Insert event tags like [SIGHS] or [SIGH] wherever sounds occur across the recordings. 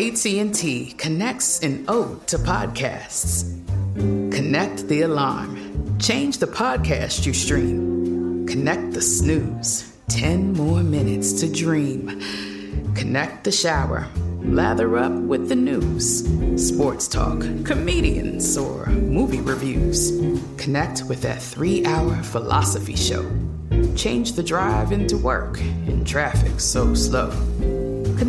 AT&T connects an ode to podcasts. Connect the alarm. Change the podcast you stream. Connect the snooze. 10 more minutes to dream. Connect the shower. Lather up with the news, sports talk, comedians, or movie reviews. Connect with that three hour philosophy show. Change the drive into work in traffic so slow.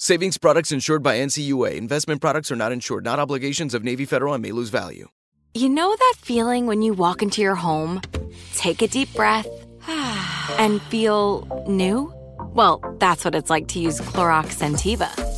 Savings products insured by NCUA. Investment products are not insured, not obligations of Navy Federal and may lose value. You know that feeling when you walk into your home, take a deep breath, [SIGHS] and feel new? Well, that's what it's like to use Clorox Scentiva.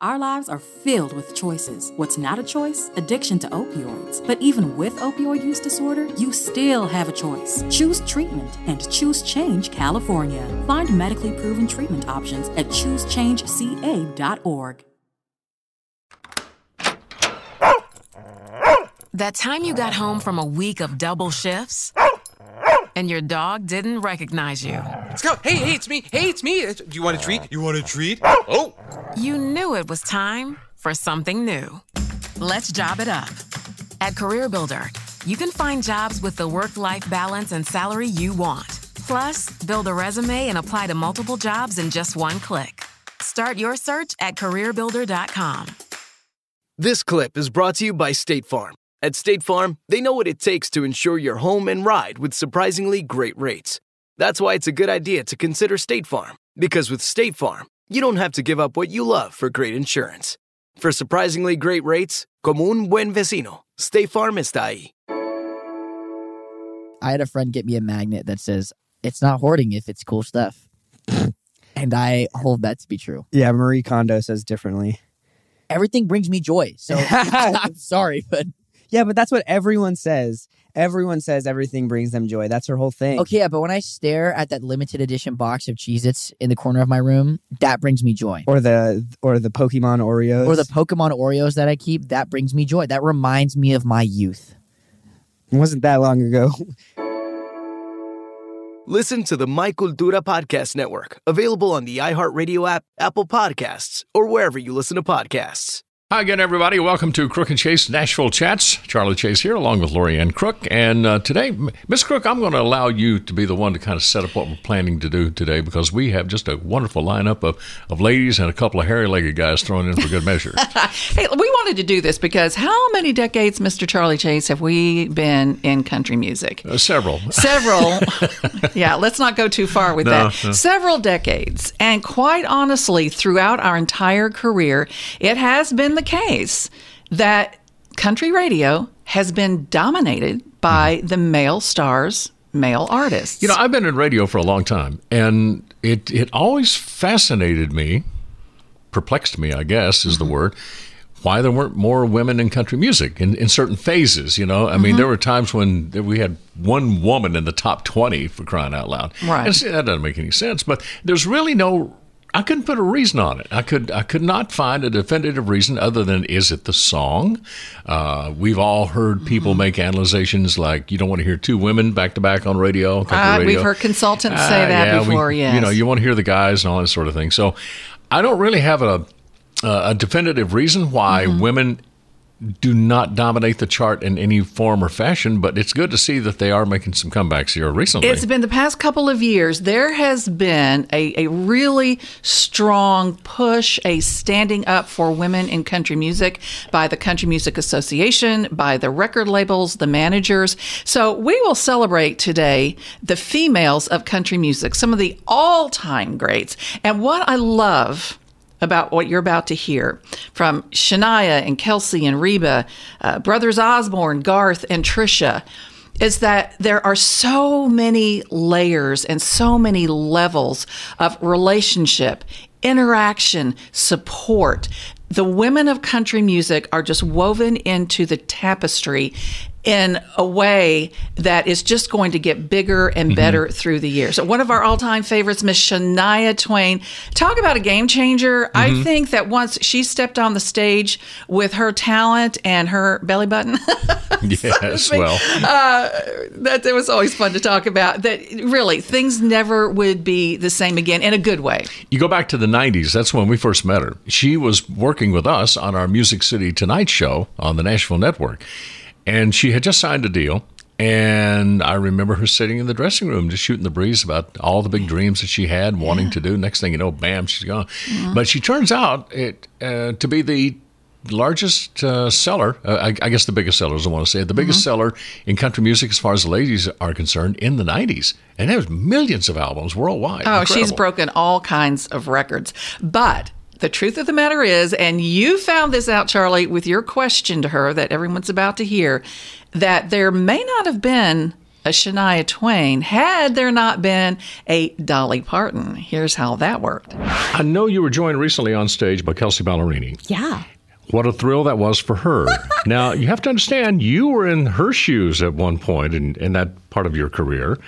Our lives are filled with choices. What's not a choice? Addiction to opioids. But even with opioid use disorder, you still have a choice. Choose treatment and choose Change California. Find medically proven treatment options at choosechangeca.org. That time you got home from a week of double shifts and your dog didn't recognize you. Let's go. Hey, hey, it's me. Hey, it's me. Do you want a treat? You want a treat? Oh. You knew it was time for something new. Let's job it up. At CareerBuilder, you can find jobs with the work life balance and salary you want. Plus, build a resume and apply to multiple jobs in just one click. Start your search at CareerBuilder.com. This clip is brought to you by State Farm. At State Farm, they know what it takes to insure your home and ride with surprisingly great rates. That's why it's a good idea to consider State Farm, because with State Farm, you don't have to give up what you love for great insurance. For surprisingly great rates, como un buen vecino, State Farm está ahí. I had a friend get me a magnet that says, it's not hoarding if it's cool stuff. [LAUGHS] and I hold that to be true. Yeah, Marie Kondo says differently. Everything brings me joy. So [LAUGHS] [LAUGHS] I'm sorry, but Yeah, but that's what everyone says. Everyone says everything brings them joy. That's her whole thing. okay, yeah, but when I stare at that limited edition box of Cheez Its in the corner of my room, that brings me joy. Or the or the Pokemon Oreos. Or the Pokemon Oreos that I keep, that brings me joy. That reminds me of my youth. It wasn't that long ago. [LAUGHS] Listen to the My Cultura Podcast Network, available on the iHeartRadio app, Apple Podcasts, or wherever you listen to podcasts. Hi again, everybody. Welcome to Crook and Chase Nashville Chats. Charlie Chase here, along with Lorianne Crook. And uh, today, Miss Crook, I'm going to allow you to be the one to kind of set up what we're planning to do today because we have just a wonderful lineup of, of ladies and a couple of hairy-legged guys thrown in for good measure. [LAUGHS] Hey, we wanted to do this because how many decades, Mr. Charlie Chase, have we been in country music? Uh, several. Several. [LAUGHS] [LAUGHS] yeah, let's not go too far with No, that. no. Several decades. And quite honestly, throughout our entire career, it has been the case that country radio has been dominated by mm-hmm. the male stars, male artists. You know, I've been in radio for a long time, and it it always fascinated me, perplexed me, I guess is the mm-hmm. word, why there weren't more women in country music in, in certain phases. You know, I mean, mm-hmm. there were times when we had one woman in the top twenty for crying out loud. Right. And see, that doesn't make any sense. But there's really no. I couldn't put a reason on it. I could I could not find a definitive reason other than is it the song? Uh, we've all heard people make analyzations like you don't want to hear two women back to back on radio. Uh, radio. we've heard consultants say Uh, that yeah, before, yes. You know, you want to hear the guys and all that sort of thing. So I don't really have a a definitive reason why Mm-hmm. women do not dominate the chart in any form or fashion, but it's good to see that they are making some comebacks here recently. It's been the past couple of years. There has been a, a really strong push, a standing up for women in country music by the Country Music Association, by the record labels, the managers. So we will celebrate today the females of country music, some of the all time greats. And what I love about what you're about to hear from Shania and Kelsey and Reba, uh, brothers Osborne, Garth, and Trisha is that there are so many layers and so many levels of relationship, interaction, support. The women of country music are just woven into the tapestry in a way that is just going to get bigger and better mm-hmm. through the years. So one of our all-time favorites, Miss Shania Twain. Talk about a game changer. Mm-hmm. I think that once she stepped on the stage with her talent and her belly button. [LAUGHS] yes, well. Uh, that it was always fun to talk about. That really things never would be the same again in a good way. You go back to the 90s, that's when we first met her. She was working with us on our Music City Tonight show on the Nashville Network. And she had just signed a deal. And I remember her sitting in the dressing room just shooting the breeze about all the big dreams that she had, yeah. wanting to do. Next thing you know, bam, she's gone. Yeah. But she turns out it uh, to be the largest uh, seller, uh, I, I, guess the biggest seller, I want to say, the biggest mm-hmm. seller in country music as far as the ladies are concerned in the 90s. And there was millions of albums worldwide. Oh, Incredible. she's broken all kinds of records. But the truth of the matter is, and you found this out, Charlie, with your question to her that everyone's about to hear, that there may not have been a Shania Twain had there not been a Dolly Parton. Here's how that worked. I know you were joined recently on stage by Kelsea Ballerini. Yeah. What a thrill that was for her. [LAUGHS] now, you have to understand, you were in her shoes at one point in, in that part of your career.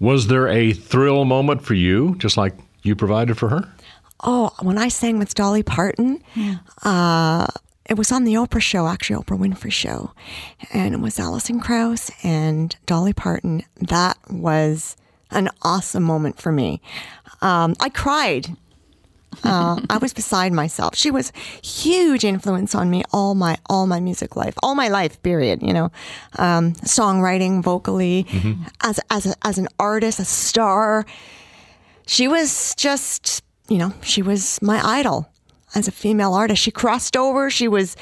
Was there a thrill moment for you, just like you provided for her? Oh, when I sang with Dolly Parton, yeah. uh, it was on the Oprah show, actually, Oprah Winfrey show. And it was Alison Krauss and Dolly Parton. That was an awesome moment for me. Um, I cried. Uh, I was beside myself. She was huge influence on me all my all my music life, all my life. Period. You know, um, songwriting, vocally, mm-hmm. as as a, as an artist, a star. She was just you know, she was my idol as a female artist. She crossed over. She was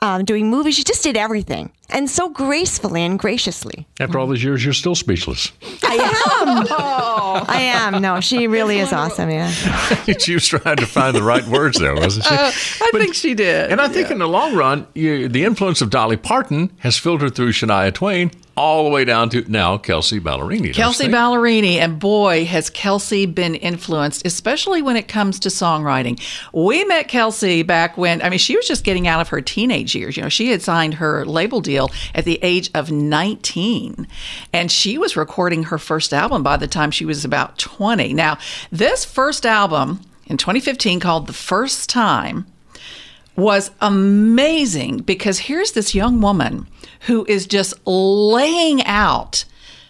um, doing movies. She just did everything, and so gracefully and graciously. After all these years, you're still speechless. I am. [LAUGHS] I am. No, she really is awesome. Yeah. [LAUGHS] she was trying to find the right words there, wasn't she? Uh, I but, think she did. And I think yeah. in the long run, you, the influence of Dolly Parton has filtered through Shania Twain all the way down to now Kelsea Ballerini. Kelsea Ballerini, and boy, has Kelsey been influenced, especially when it comes to songwriting. We met Kelsey back when, I mean, she was just getting out of her teenage years. You know, she had signed her label deal at the age of 19, and she was recording her first album by the time she was about 20. Now, this first album in 2015 called The First Time was amazing because here's this young woman who is just laying out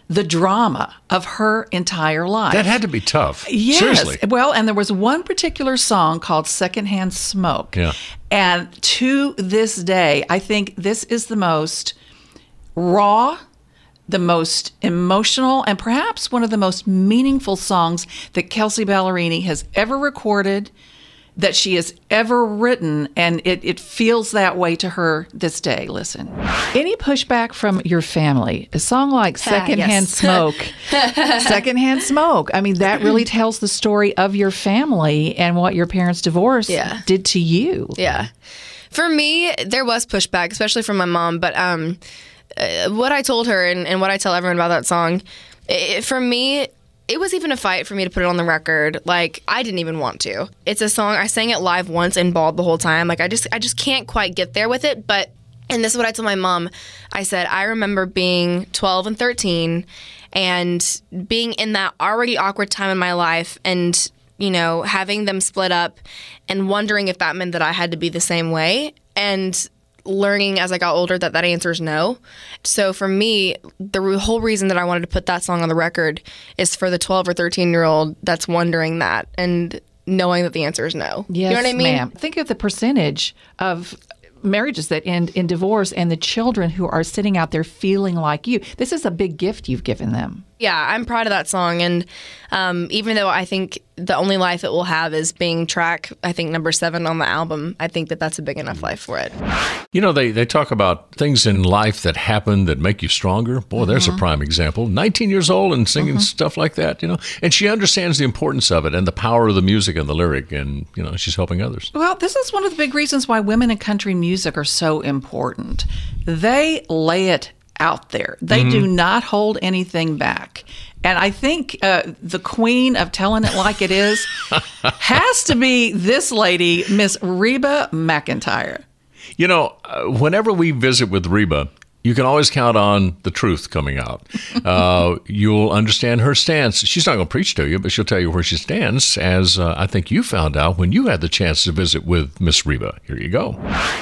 the drama of her entire life. That had to be tough. Yes. Seriously. Well, and there was one particular song called Secondhand Smoke. Yeah. And to this day, I think this is the most raw, the most emotional, and perhaps one of the most meaningful songs that Kelsea Ballerini has ever recorded that she has ever written, and it, it feels that way to her this day. Listen. Any pushback from your family? A song like Secondhand [LAUGHS] Smoke. Secondhand Smoke. I mean, that really tells the story of your family and what your parents' divorce yeah. did to you. Yeah. For me, there was pushback, especially from my mom, but um, uh, what I told her and, and what I tell everyone about that song, it, for me, it was even a fight for me to put it on the record. Like I didn't even want to. It's a song I sang it live once and bawled the whole time. Like I just I just can't quite get there with it, but and this is what I told my mom. I said, I remember being 12 and 13 and being in that already awkward time in my life and, you know, having them split up and wondering if that meant that I had to be the same way. And learning as I got older that that answer is no. So for me, the whole reason that I wanted to put that song on the record is for the 12 or 13 year old that's wondering that and knowing that the answer is no. Yes, you know what I mean? Ma'am. Think of the percentage of marriages that end in divorce and the children who are sitting out there feeling like you. This is a big gift you've given them. Yeah, I'm proud of that song. And um, even though I think the only life it will have is being track, I think number seven on the album, I think that that's a big enough life for it. You know, they, they talk about things in life that happen that make you stronger. Boy, there's Mm-hmm. a prime example. 19 years old and singing stuff like that, you know. And she understands the importance of it and the power of the music and the lyric. And, you know, she's helping others. Well, this is one of the big reasons why women in country music are so important. They lay it out there, they do not hold anything back. And I think uh, the queen of telling it like it is [LAUGHS] has to be this lady, Miss Reba McEntire. You know, uh, whenever we visit with Reba, you can always count on the truth coming out. [LAUGHS] Uh, you'll understand her stance. She's not going to preach to you, but she'll tell you where she stands, as uh, I think you found out when you had the chance to visit with Miss Reba. Here you go.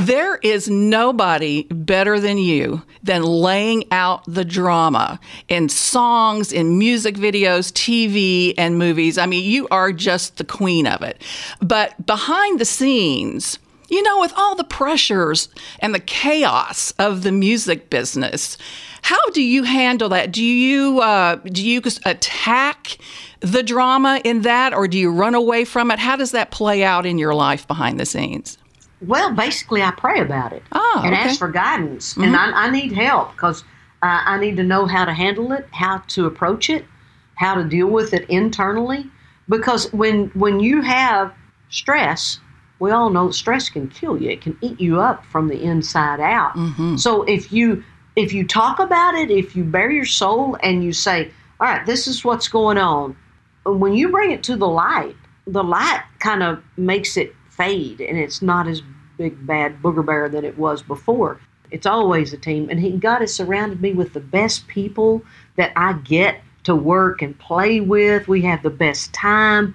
There is nobody better than you than laying out the drama in songs, in music videos, TV, and movies. I mean, you are just the queen of it. But behind the scenes, you know, with all the pressures and the chaos of the music business, how do you handle that? Do you uh, do you attack the drama in that, or do you run away from it? How does that play out in your life behind the scenes? Well, basically, I pray about it Ah, and okay. ask for guidance, and I, I need help because uh, I need to know how to handle it, how to approach it, how to deal with it internally. Because when when you have stress, we all know stress can kill you. It can eat you up from the inside out. Mm-hmm. So if you if you talk about it, if you bare your soul and you say, "All right, this is what's going on," when you bring it to the light, the light kind of makes it fade, and it's not as big bad booger bear that it was before. It's always a team, and he God has surrounded me with the best people that I get to work and play with. We have the best time.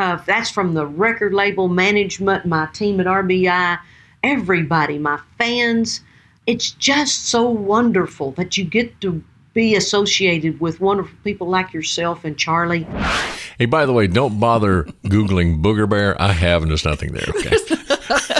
Uh, that's from the record label management, my team at RBI, everybody, my fans. It's just so wonderful that you get to be associated with wonderful people like yourself and Charlie. Hey, by the way, don't bother Googling Booger Bear. I have, and there's nothing there, okay? [LAUGHS]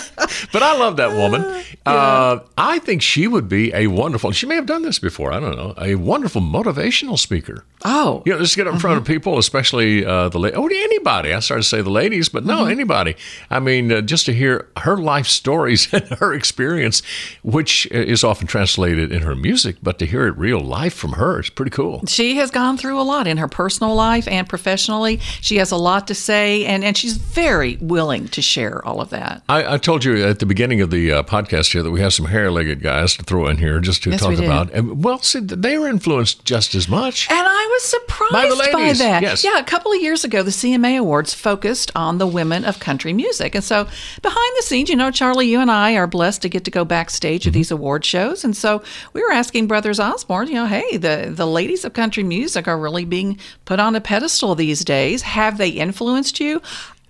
but I love that woman. Uh, I think she would be a wonderful, she may have done this before, I don't know, a wonderful motivational speaker. Oh. You know, just get up in front of people, especially uh, the la- oh anybody. I started to say the ladies, but no, anybody. I mean, uh, just to hear her life stories [LAUGHS] and her experience, which is often translated in her music, but to hear it real life from her is pretty cool. She has gone through a lot in her personal life and professionally. She has a lot to say, and, and she's very willing to share all of that. I, I told you at the beginning of the uh, podcast here that we have some hair-legged guys to throw in here just to Yes, talk about. And well, see, they were influenced just as much. And I was surprised By by, that. yes. Yeah, a couple of years ago, the CMA Awards focused on the women of country music. And so, behind the scenes, you know, Charlie, you and I are blessed to get to go backstage Mm-hmm. at these award shows. And so, we were asking Brothers Osborne, you know, hey, the, the ladies of country music are really being put on a pedestal these days. Have they influenced you?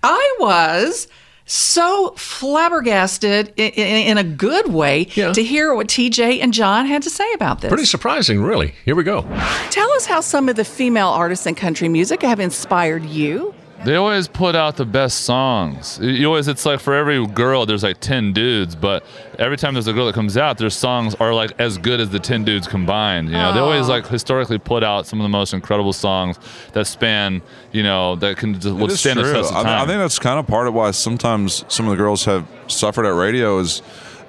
I was so flabbergasted in, in, in a good way to hear what TJ and John had to say about this. Pretty surprising, really. Here we go. Tell us how some of the female artists in country music have inspired you. They always put out the best songs. You always, it's like for every girl, there's like 10 dudes, but every time there's a girl that comes out, their songs are like as good as the 10 dudes combined. You know, they always like historically put out some of the most incredible songs that span, you know, that can just It is withstand the test of I, time. I think that's kind of part of why sometimes some of the girls have suffered at radio is,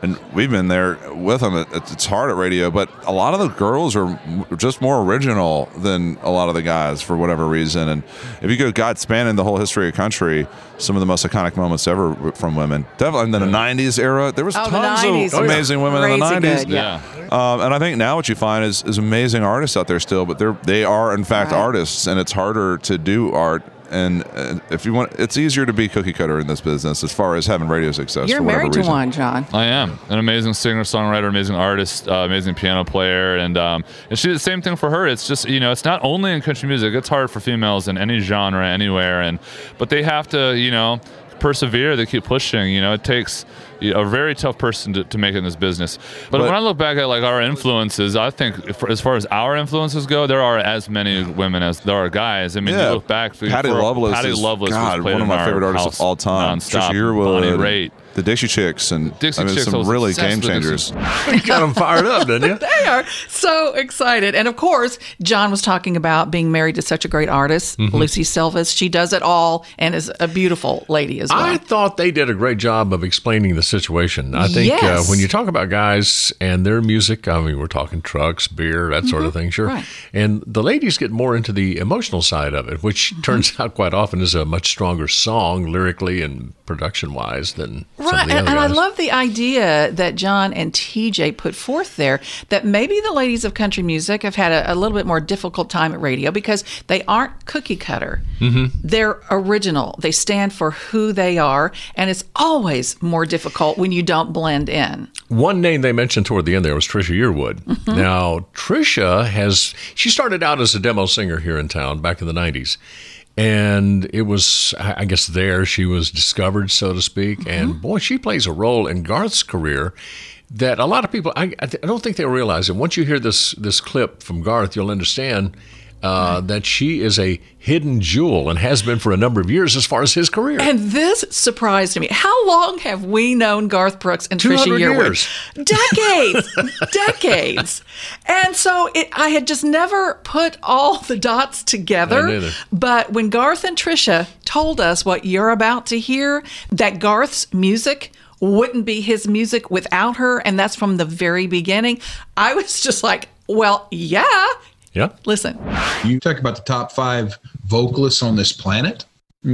and we've been there with them. It's hard at radio, but a lot of the girls are just more original than a lot of the guys for whatever reason. And if you go God spanning the whole history of country, some of the most iconic moments ever from women. Definitely in the '90s era, there was Oh, the tons 90s of was amazing women in the '90s. good, yeah. Um, and I think now what you find is, is amazing artists out there still, but they're they are in fact artists, and it's harder to do art. And uh, if you want, it's easier to be cookie cutter in this business as far as having radio success. You're for whatever married to reason. one, John. I am an amazing singer, songwriter, amazing artist, uh, amazing piano player, and um, and she the same thing for her. It's just you know, it's not only in country music. It's hard for females in any genre, anywhere, and but they have to you know persevere. They keep pushing. You know, it takes a very tough person to, to make it in this business. But, when I look back at like our influences, I think if, as far as our influences go, there are as many women as there are guys. I mean, Yeah. you look back. Patty for- Loveless Patty is, Loveless God, was one of my favorite artists of all time. nonstop. Trisha Yearwood. Bonnie Raitt. The Dixie Chicks and Dixie I mean, Chicks, some really game changers. You [LAUGHS] got them fired up, didn't you? [LAUGHS] they are so excited. And of course, John was talking about being married to such a great artist, Mhm. Lucie Silvas. She does it all and is a beautiful lady as well. I thought they did a great job of explaining the situation. I think uh, when you talk about guys and their music, I mean, we're talking trucks, beer, that sort of Mhm. thing, sure. Right. And the ladies get more into the emotional side of it, which Mm-hmm. turns [LAUGHS] out quite often is a much stronger song lyrically and production wise than some Right, and, and I love the idea that John and TJ put forth there that maybe the ladies of country music have had a, a little bit more difficult time at radio because they aren't cookie cutter. Mhm. They're original. They stand for who they are, and it's always more difficult when you don't blend in. One name they mentioned toward the end there was Trisha Yearwood. Mhm. Now, Trisha has, she started out as a demo singer here in town back in the 90s. And it was, I guess, there she was discovered, so to speak. Mm-hmm. And boy, she plays a role in Garth's career that a lot of people, I, I don't think they realize it. Once you hear this, this clip from Garth, you'll understand uh, that she is a hidden jewel and has been for a number of years as far as his career. And this surprised me. How long have we known Garth Brooks and Trisha 200 Yearwood? years. Decades, [LAUGHS] decades. And so it, I had just never put all the dots together. But when Garth and Trisha told us what you're about to hear, that Garth's music wouldn't be his music without her, and that's from the very beginning, I was just like, well, yeah. Yeah. Listen. You talk about the top five vocalists on this planet,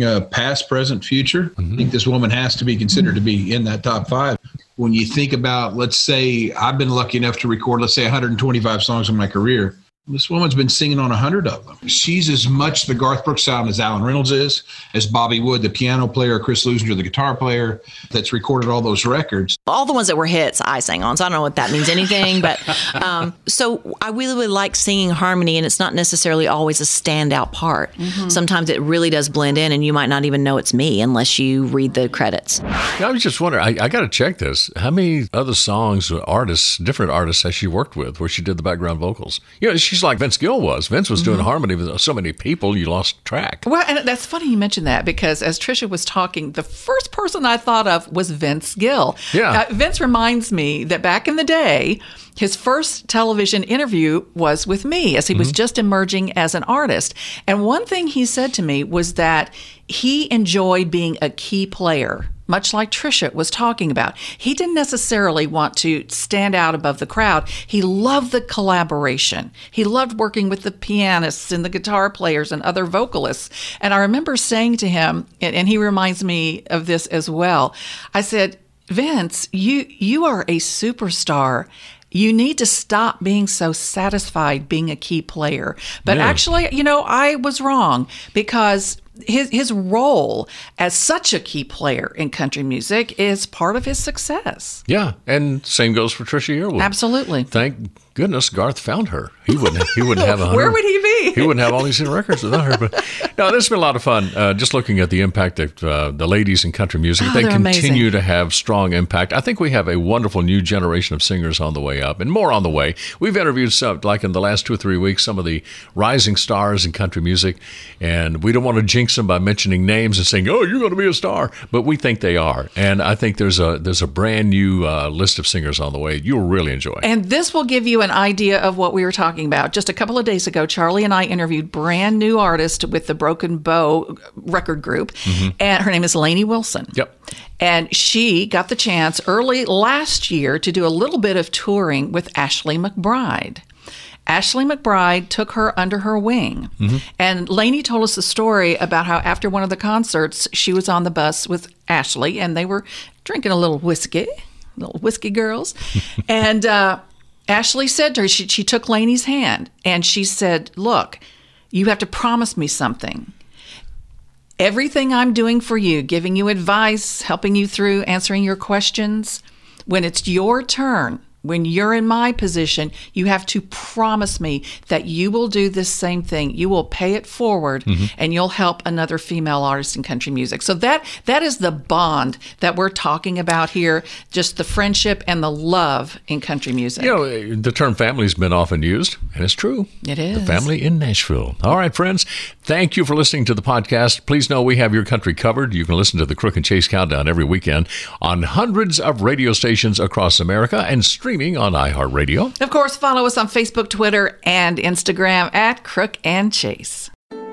uh, past, present, future. I think this woman has to be considered to be in that top five. When you think about, let's say, I've been lucky enough to record, let's say, 125 songs in my career. This woman's been singing on a 100 of them. She's as much the Garth Brooks sound as Allen Reynolds is, as Bobby Wood, the piano player, Chris Leuzinger, the guitar player, that's recorded all those records. all the ones that were hits I sang on. So I don't know what that means anything, but [LAUGHS] um, so I really, really like singing harmony, and it's not necessarily always a standout part. Mm-hmm. Sometimes it really does blend in, and you might not even know it's me unless you read the credits. Yeah, I was just wondering. I, I got to check this. How many other songs, or artists, different artists, has she worked with where she did the background vocals? You know, she's like Vince Gill was. Vince was doing Mhm. harmony with so many people, you lost track. Well, and that's funny you mentioned that because as Trisha was talking, the first person I thought of was Vince Gill. Yeah. Uh, Vince reminds me that back in the day, his first television interview was with me as he was just emerging as an artist. And one thing he said to me was that he enjoyed being a key player. Much like Trisha was talking about. He didn't necessarily want to stand out above the crowd. He loved the collaboration. He loved working with the pianists and the guitar players and other vocalists. And I remember saying to him, and, he reminds me of this as well. I said, Vince, you you are a superstar. You need to stop being so satisfied being a key player. But Yeah. actually, you know, I was wrong because his his role as such a key player in country music is part of his success. Yeah, and same goes for Trisha Yearwood. Absolutely. Thank goodness Garth found her. He wouldn't. He wouldn't have. a [LAUGHS] Where would he be? He wouldn't have all these records without her. But no, this has been a lot of fun. Uh, just looking at the impact that uh, the ladies in country music, Oh, they continue amazing. to have strong impact. I think we have a wonderful new generation of singers on the way up, and more on the way. We've interviewed some, like in the last two or three weeks, some of the rising stars in country music, and we don't want to jinx them by mentioning names and saying, "Oh, you're going to be a star," but we think they are, and I think there's a there's a brand new uh, list of singers on the way. You'll really enjoy. And this will give you an idea of what we were talking about. Just a couple of days ago, Charlie and I interviewed brand new artist with the Broken Bow record group, Mhm. and her name is Lainey Wilson. Yep. And she got the chance early last year to do a little bit of touring with Ashley McBryde. Ashley McBryde took her under her wing. And Lainey told us the story about how after one of the concerts, she was on the bus with Ashley and they were drinking a little whiskey, little whiskey girls. [LAUGHS] and uh, Ashley said to her, she, she took Lainey's hand and she said, Look, you have to promise me something. Everything I'm doing for you, giving you advice, helping you through, answering your questions, when it's your turn, when you're in my position, you have to promise me that you will do this same thing. You will pay it forward Mhm. and you'll help another female artist in country music. So that that is the bond that we're talking about here, just the friendship and the love in country music. You know, the term family's been often used, and it's true. It is. The family in Nashville. All right, friends. Thank you for listening to the podcast. Please know we have your country covered. You can listen to the Crook and Chase Countdown every weekend on hundreds of radio stations across America and streaming on iHeartRadio. Of course, follow us on Facebook, Twitter, and Instagram at Crook and Chase.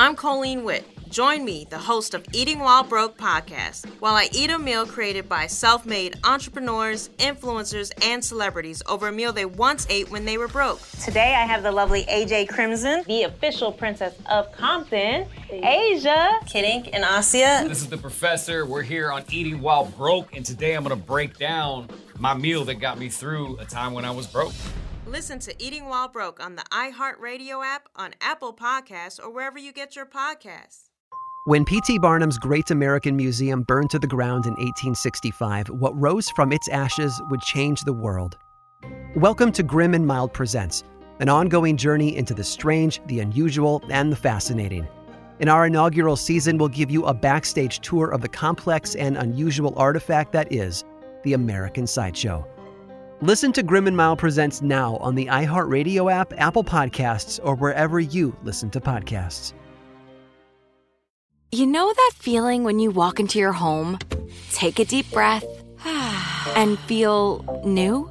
I'm Colleen Witt. Join me, the host of Eating While Broke podcast, while I eat a meal created by self made entrepreneurs, influencers, and celebrities over a meal they once ate when they were broke. Today I have the lovely AJ Crimson, the official princess of Compton, Asia, Kid Ink, and Asia. This is the professor. We're here on Eating While Broke, and today I'm gonna break down my meal that got me through a time when I was broke. Listen to Eating While Broke on the iHeartRadio app, on Apple Podcasts, or wherever you get your podcasts. When P.T. Barnum's Great American Museum burned to the ground in 1865, what rose from its ashes would change the world. Welcome to Grim and Mild Presents, an ongoing journey into the strange, the unusual, and the fascinating. In our inaugural season, we'll give you a backstage tour of the complex and unusual artifact that is the American Sideshow. Listen to Grim and Mild Presents now on the iHeartRadio app, Apple Podcasts, or wherever you listen to podcasts. You know that feeling when you walk into your home, take a deep breath, [SIGHS] and feel new?